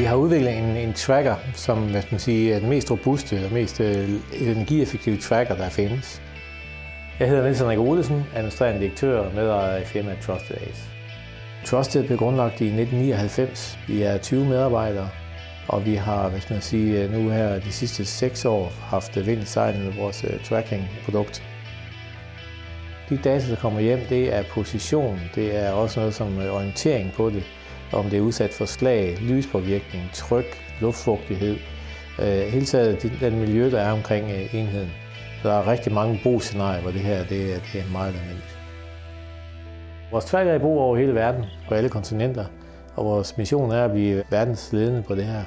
Vi har udviklet en, en tracker, som hvad skal man sige, er den mest robuste og mest øh, energieffektive tracker, der findes. Jeg hedder Niels Henrik Olesen, administrerende direktør og medejer i firmaet Trusted Ace. Trusted blev grundlagt i 1999. Vi er 20 medarbejdere, og vi har, hvis man sige, øh, nu her de sidste 6 år haft øh, vind i sejlen med vores øh, tracking-produkt. De data, der kommer hjem, det er position, det er også noget som orientering på det, om det er udsat for slag, lyspåvirkning, tryk, luftfugtighed, øh, hele taget den miljø, der er omkring øh, enheden. Der er rigtig mange brugsscenarier, hvor det her det er, det er meget nødvendigt. Vores tværk er i brug over hele verden, på alle kontinenter, og vores mission er at blive verdensledende på det her.